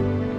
Bye.